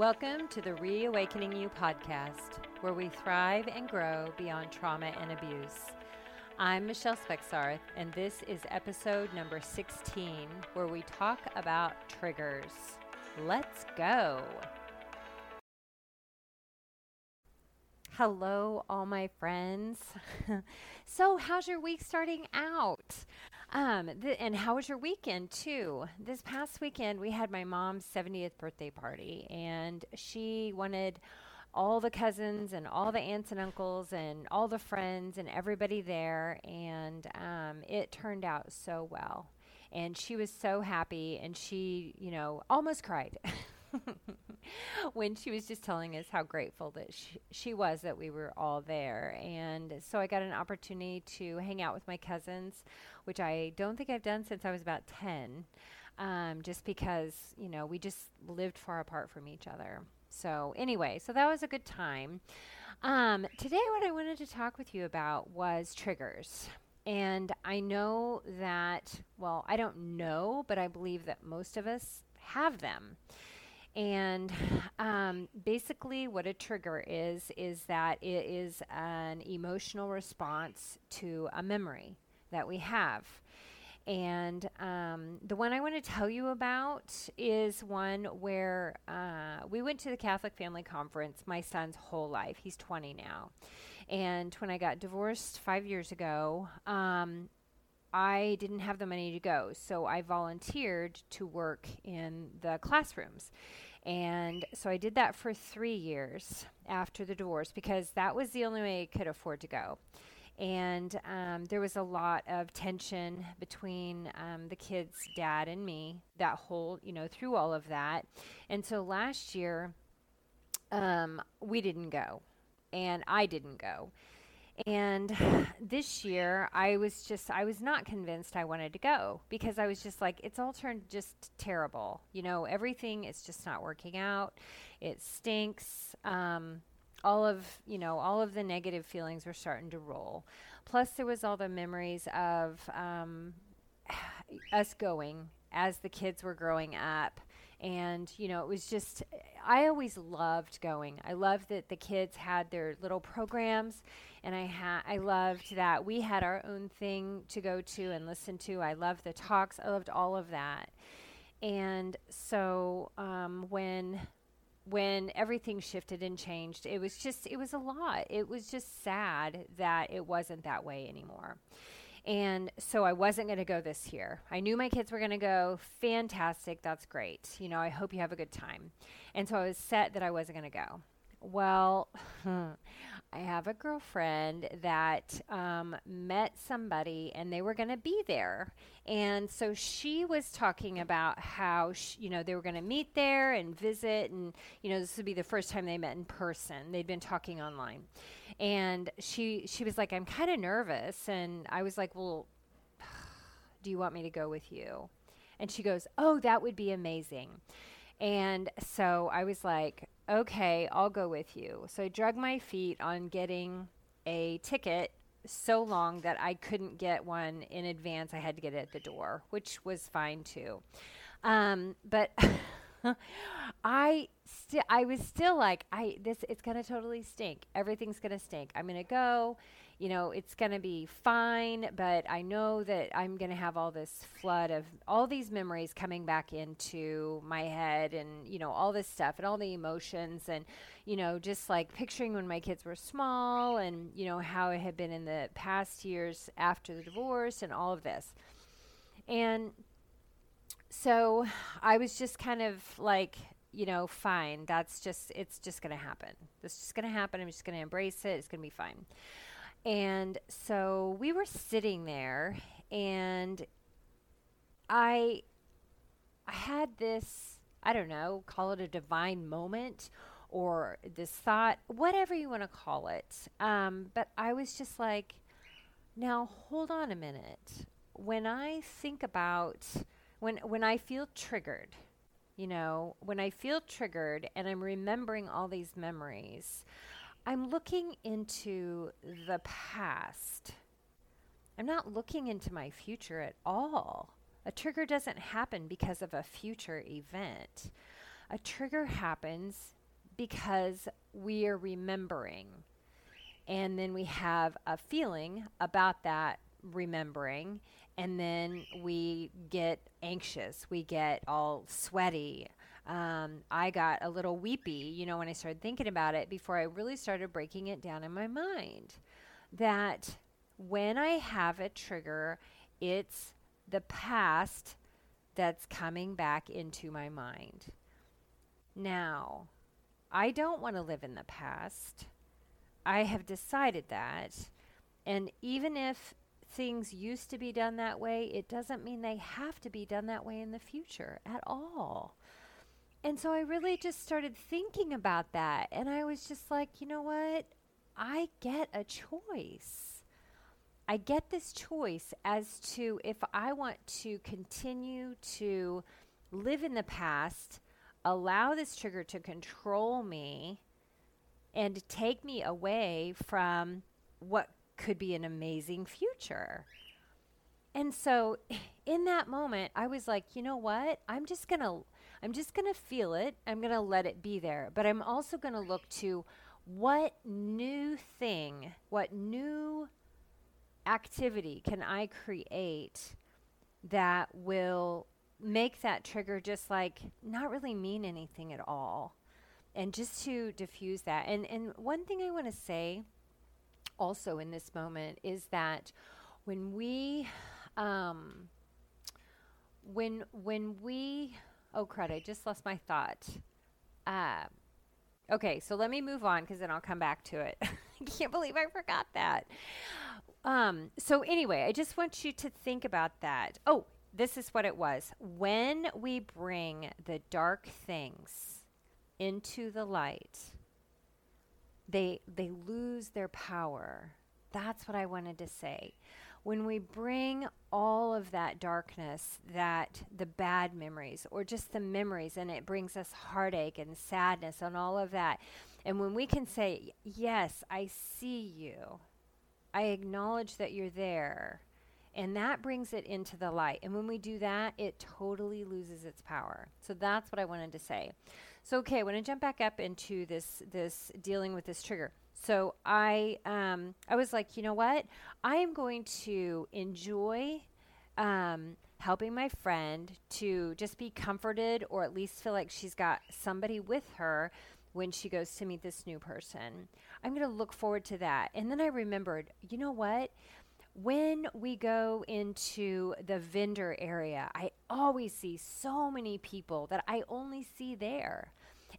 Welcome to the Reawakening You podcast, where we thrive and grow beyond trauma and abuse. I'm Michelle Spexarth, and this is episode number 16, where we talk about triggers. Let's go. Hello, all my friends. so, how's your week starting out? Um, th- and how was your weekend too? This past weekend, we had my mom's 70th birthday party, and she wanted all the cousins and all the aunts and uncles and all the friends and everybody there, and um, it turned out so well. And she was so happy, and she, you know, almost cried. when she was just telling us how grateful that she, she was that we were all there. And so I got an opportunity to hang out with my cousins, which I don't think I've done since I was about 10, um, just because, you know, we just lived far apart from each other. So, anyway, so that was a good time. Um, today, what I wanted to talk with you about was triggers. And I know that, well, I don't know, but I believe that most of us have them. And um, basically, what a trigger is, is that it is an emotional response to a memory that we have. And um, the one I want to tell you about is one where uh, we went to the Catholic Family Conference my son's whole life. He's 20 now. And when I got divorced five years ago, um, I didn't have the money to go, so I volunteered to work in the classrooms. And so I did that for three years after the divorce because that was the only way I could afford to go. And um, there was a lot of tension between um, the kid's dad and me that whole, you know, through all of that. And so last year, um, we didn't go, and I didn't go. And this year, I was just, I was not convinced I wanted to go because I was just like, it's all turned just terrible. You know, everything is just not working out. It stinks. Um, all of, you know, all of the negative feelings were starting to roll. Plus, there was all the memories of um, us going as the kids were growing up and you know it was just i always loved going i loved that the kids had their little programs and i had i loved that we had our own thing to go to and listen to i loved the talks i loved all of that and so um, when when everything shifted and changed it was just it was a lot it was just sad that it wasn't that way anymore and so I wasn't going to go this year. I knew my kids were going to go. Fantastic. That's great. You know, I hope you have a good time. And so I was set that I wasn't going to go. Well, I have a girlfriend that um, met somebody and they were going to be there. And so she was talking about how, you know, they were going to meet there and visit. And, you know, this would be the first time they met in person. They'd been talking online. And she, she was like, I'm kind of nervous. And I was like, well, do you want me to go with you? And she goes, oh, that would be amazing. And so I was like, okay, I'll go with you. So I drug my feet on getting a ticket so long that I couldn't get one in advance. I had to get it at the door, which was fine too. Um, but I still, I was still like, I this it's gonna totally stink. Everything's gonna stink. I'm gonna go you know, it's going to be fine, but I know that I'm going to have all this flood of all these memories coming back into my head and, you know, all this stuff and all the emotions and, you know, just like picturing when my kids were small and, you know, how it had been in the past years after the divorce and all of this. And so I was just kind of like, you know, fine. That's just, it's just going to happen. This is just going to happen. I'm just going to embrace it. It's going to be fine. And so we were sitting there and I I had this, I don't know, call it a divine moment or this thought, whatever you want to call it. Um, but I was just like, now hold on a minute. When I think about when when I feel triggered, you know, when I feel triggered and I'm remembering all these memories, I'm looking into the past. I'm not looking into my future at all. A trigger doesn't happen because of a future event. a trigger happens because we are remembering. And then we have a feeling about that remembering. And then we get anxious. We get all sweaty. Um, I got a little weepy, you know, when I started thinking about it before I really started breaking it down in my mind. That when I have a trigger, it's the past that's coming back into my mind. Now, I don't want to live in the past. I have decided that. And even if things used to be done that way, it doesn't mean they have to be done that way in the future at all. And so I really just started thinking about that. And I was just like, you know what? I get a choice. I get this choice as to if I want to continue to live in the past, allow this trigger to control me, and take me away from what could be an amazing future. And so in that moment, I was like, you know what? I'm just going to I'm just going to feel it. I'm going to let it be there. But I'm also going to look to what new thing, what new activity can I create that will make that trigger just like not really mean anything at all? And just to diffuse that. And and one thing I want to say also in this moment is that when we um when when we oh crud, I just lost my thought. Uh, okay, so let me move on because then I'll come back to it. I can't believe I forgot that. Um, so anyway, I just want you to think about that. Oh, this is what it was. When we bring the dark things into the light, they they lose their power. That's what I wanted to say. When we bring all of that darkness, that the bad memories or just the memories and it brings us heartache and sadness and all of that. And when we can say, "Yes, I see you. I acknowledge that you're there." And that brings it into the light. And when we do that, it totally loses its power. So that's what I wanted to say. So okay, I want to jump back up into this this dealing with this trigger. So I um, I was like, you know what? I am going to enjoy um, helping my friend to just be comforted, or at least feel like she's got somebody with her when she goes to meet this new person. I'm going to look forward to that. And then I remembered, you know what? when we go into the vendor area, I always see so many people that I only see there.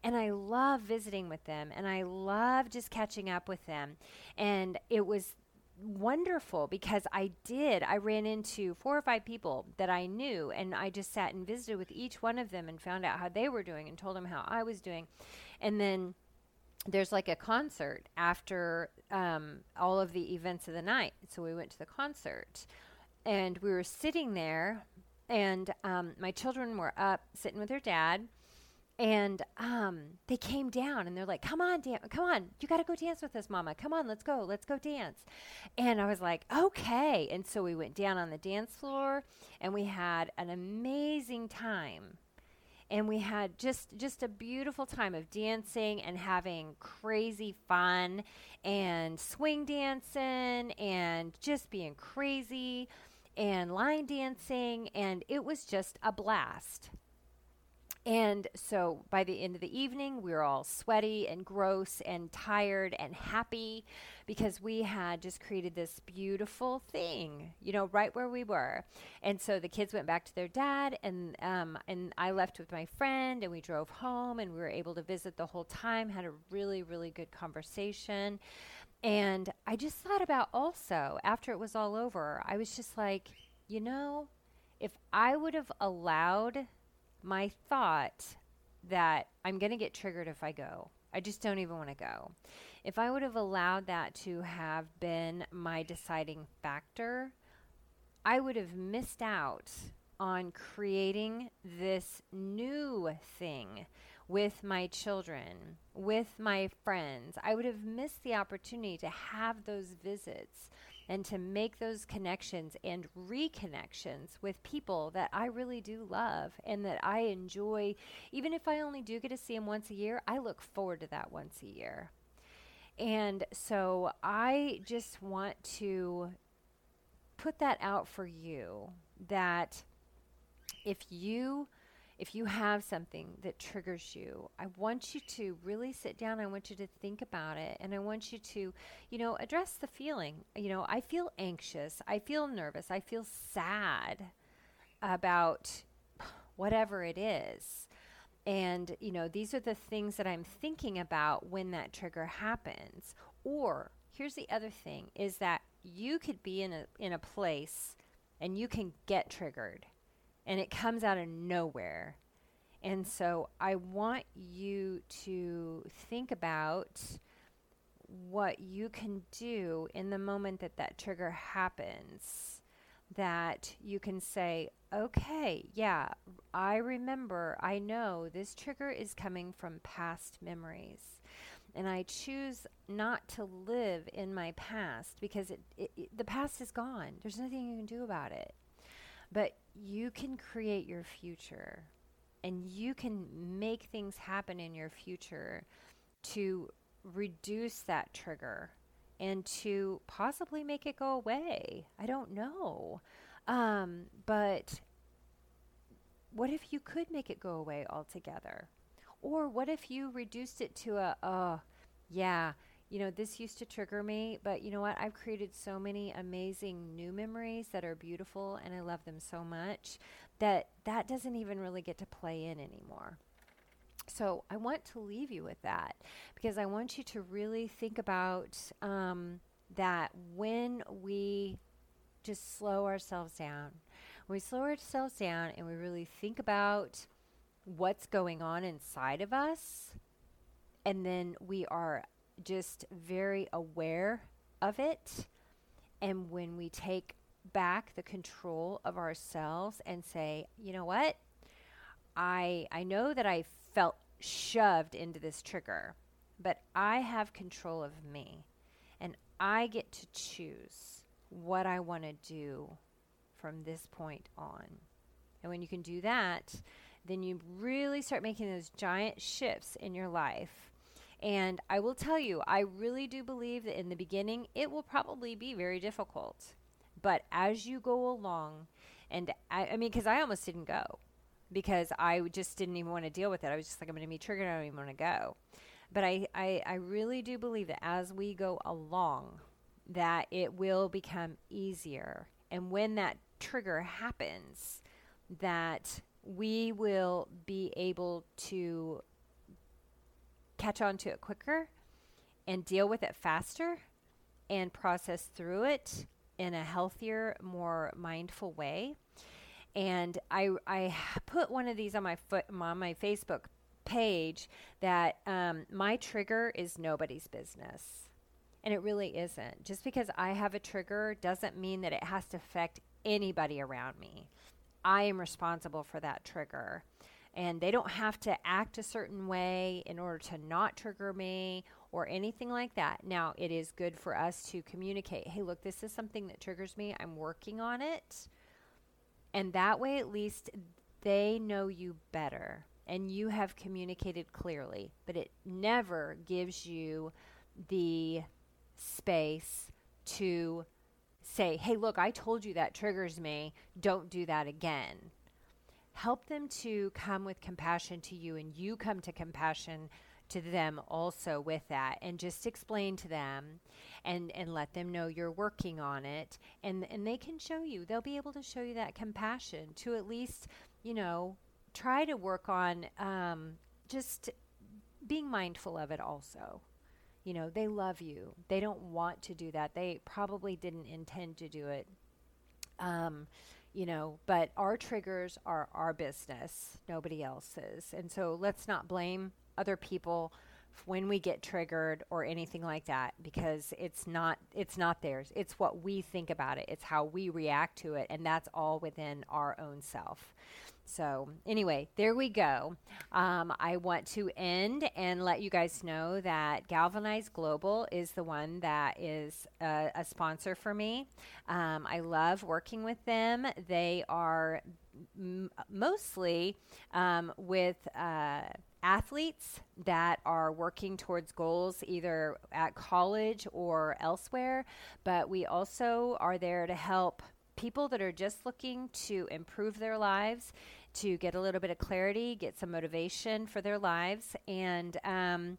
And I love visiting with them and I love just catching up with them. And it was wonderful because I did. I ran into four or five people that I knew, and I just sat and visited with each one of them and found out how they were doing and told them how I was doing. And then there's like a concert after um, all of the events of the night. So we went to the concert and we were sitting there, and um, my children were up sitting with their dad. And um, they came down and they're like, "Come on, dan- come on! You got to go dance with us, Mama. Come on, let's go, let's go dance." And I was like, "Okay." And so we went down on the dance floor, and we had an amazing time and we had just just a beautiful time of dancing and having crazy fun and swing dancing and just being crazy and line dancing and it was just a blast and so by the end of the evening, we were all sweaty and gross and tired and happy because we had just created this beautiful thing, you know, right where we were. And so the kids went back to their dad, and um, and I left with my friend, and we drove home, and we were able to visit the whole time. Had a really really good conversation. And I just thought about also after it was all over, I was just like, you know, if I would have allowed my thought that I'm going to get triggered if I go. I just don't even want to go. If I would have allowed that to have been my deciding factor, I would have missed out on creating this new thing with my children, with my friends. I would have missed the opportunity to have those visits and to make those connections and reconnections with people that I really do love and that I enjoy. Even if I only do get to see them once a year, I look forward to that once a year. And so I just want to put that out for you that if you if you have something that triggers you, I want you to really sit down. I want you to think about it. And I want you to, you know, address the feeling. You know, I feel anxious. I feel nervous. I feel sad about whatever it is. And, you know, these are the things that I'm thinking about when that trigger happens. Or here's the other thing is that you could be in a in a place and you can get triggered and it comes out of nowhere. And so I want you to think about what you can do in the moment that that trigger happens. That you can say, okay, yeah, I remember, I know this trigger is coming from past memories. And I choose not to live in my past because it, it, it, the past is gone. There's nothing you can do about it. But you can create your future and you can make things happen in your future to reduce that trigger and to possibly make it go away. I don't know. Um, but what if you could make it go away altogether? Or what if you reduced it to a, uh, yeah, you know, this used to trigger me, but you know what? I've created so many amazing new memories that are beautiful and I love them so much that that doesn't even really get to play in anymore. So I want to leave you with that because I want you to really think about um, that when we just slow ourselves down, when we slow ourselves down and we really think about what's going on inside of us, and then we are just very aware of it. And when we take back the control of ourselves and say, you know what? I I know that I felt shoved into this trigger, but I have control of me and I get to choose what I want to do from this point on. And when you can do that, then you really start making those giant shifts in your life and I will tell you, I really do believe that in the beginning, it will probably be very difficult. But as you go along, and I, I mean, because I almost didn't go because I just didn't even want to deal with it. I was just like, I'm going to be triggered. I don't even want to go. But I, I, I really do believe that as we go along, that it will become easier. And when that trigger happens, that we will be able to catch on to it quicker and deal with it faster and process through it in a healthier, more mindful way. And I, I put one of these on my foot on my Facebook page that um, my trigger is nobody's business. And it really isn't. Just because I have a trigger doesn't mean that it has to affect anybody around me. I am responsible for that trigger and they don't have to act a certain way in order to not trigger me or anything like that. Now, it is good for us to communicate hey, look, this is something that triggers me. I'm working on it. And that way, at least, they know you better and you have communicated clearly. But it never gives you the space to say, hey, look, I told you that triggers me. Don't do that again help them to come with compassion to you and you come to compassion to them also with that. And just explain to them and and let them know you're working on it. And and they can show you they'll be able to show you that compassion to at least you know try to work on um, just being mindful of it also. You know they love you. They don't want to do that. They probably didn't intend to do it. Um, you know, but our triggers are our business, nobody else's. And so let's not blame other people when we get triggered or anything like that because it's not it's not theirs. It's what we think about it. It's how we react to it and that's all within our own self so anyway there we go Um, I want to end and let you guys know that Galvanize Global is the one that is a, a sponsor for me. Um, I love working with them. They are m- mostly um, with uh, athletes that are working towards goals either at college or elsewhere, but we also are there to help people that are just looking to improve their lives, to get a little bit of clarity, get some motivation for their lives. And um,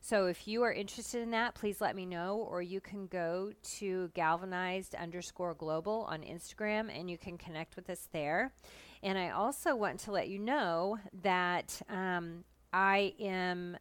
so if you are interested in that, please let me know, or you can go to galvanized underscore global on Instagram and you can connect with us there. And I also want to let you know that um, I am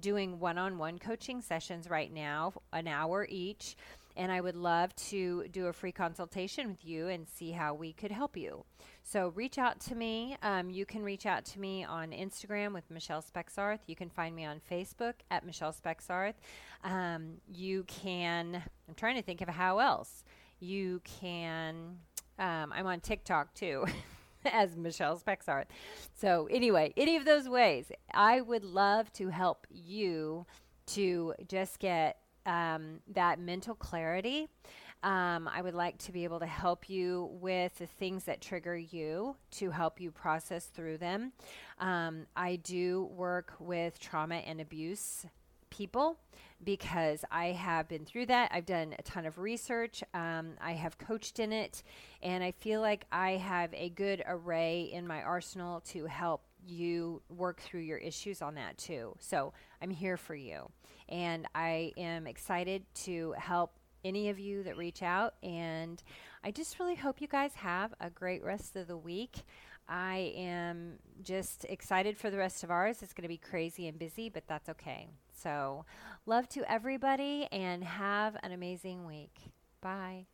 doing one on one coaching sessions right now, an hour each. And I would love to do a free consultation with you and see how we could help you. So reach out to me. Um, you can reach out to me on Instagram with Michelle Spexarth. You can find me on Facebook at Michelle Spexarth. Um, you can, I'm trying to think of how else. You can, um, I'm on TikTok too. as Michelle Spexarth. So, anyway, any of those ways, I would love to help you to just get um, that mental clarity. Um, I would like to be able to help you with the things that trigger you to help you process through them. Um, I do work with trauma and abuse people because I have been through that. I've done a ton of research. Um, I have coached in it, and I feel like I have a good array in my arsenal to help you work through your issues on that too. So I'm here for you, and I am excited to help any of you that reach out. And I just really hope you guys have a great rest of the week. I am just excited for the rest of ours. It's going to be crazy and busy, but that's okay. So, love to everybody and have an amazing week. Bye.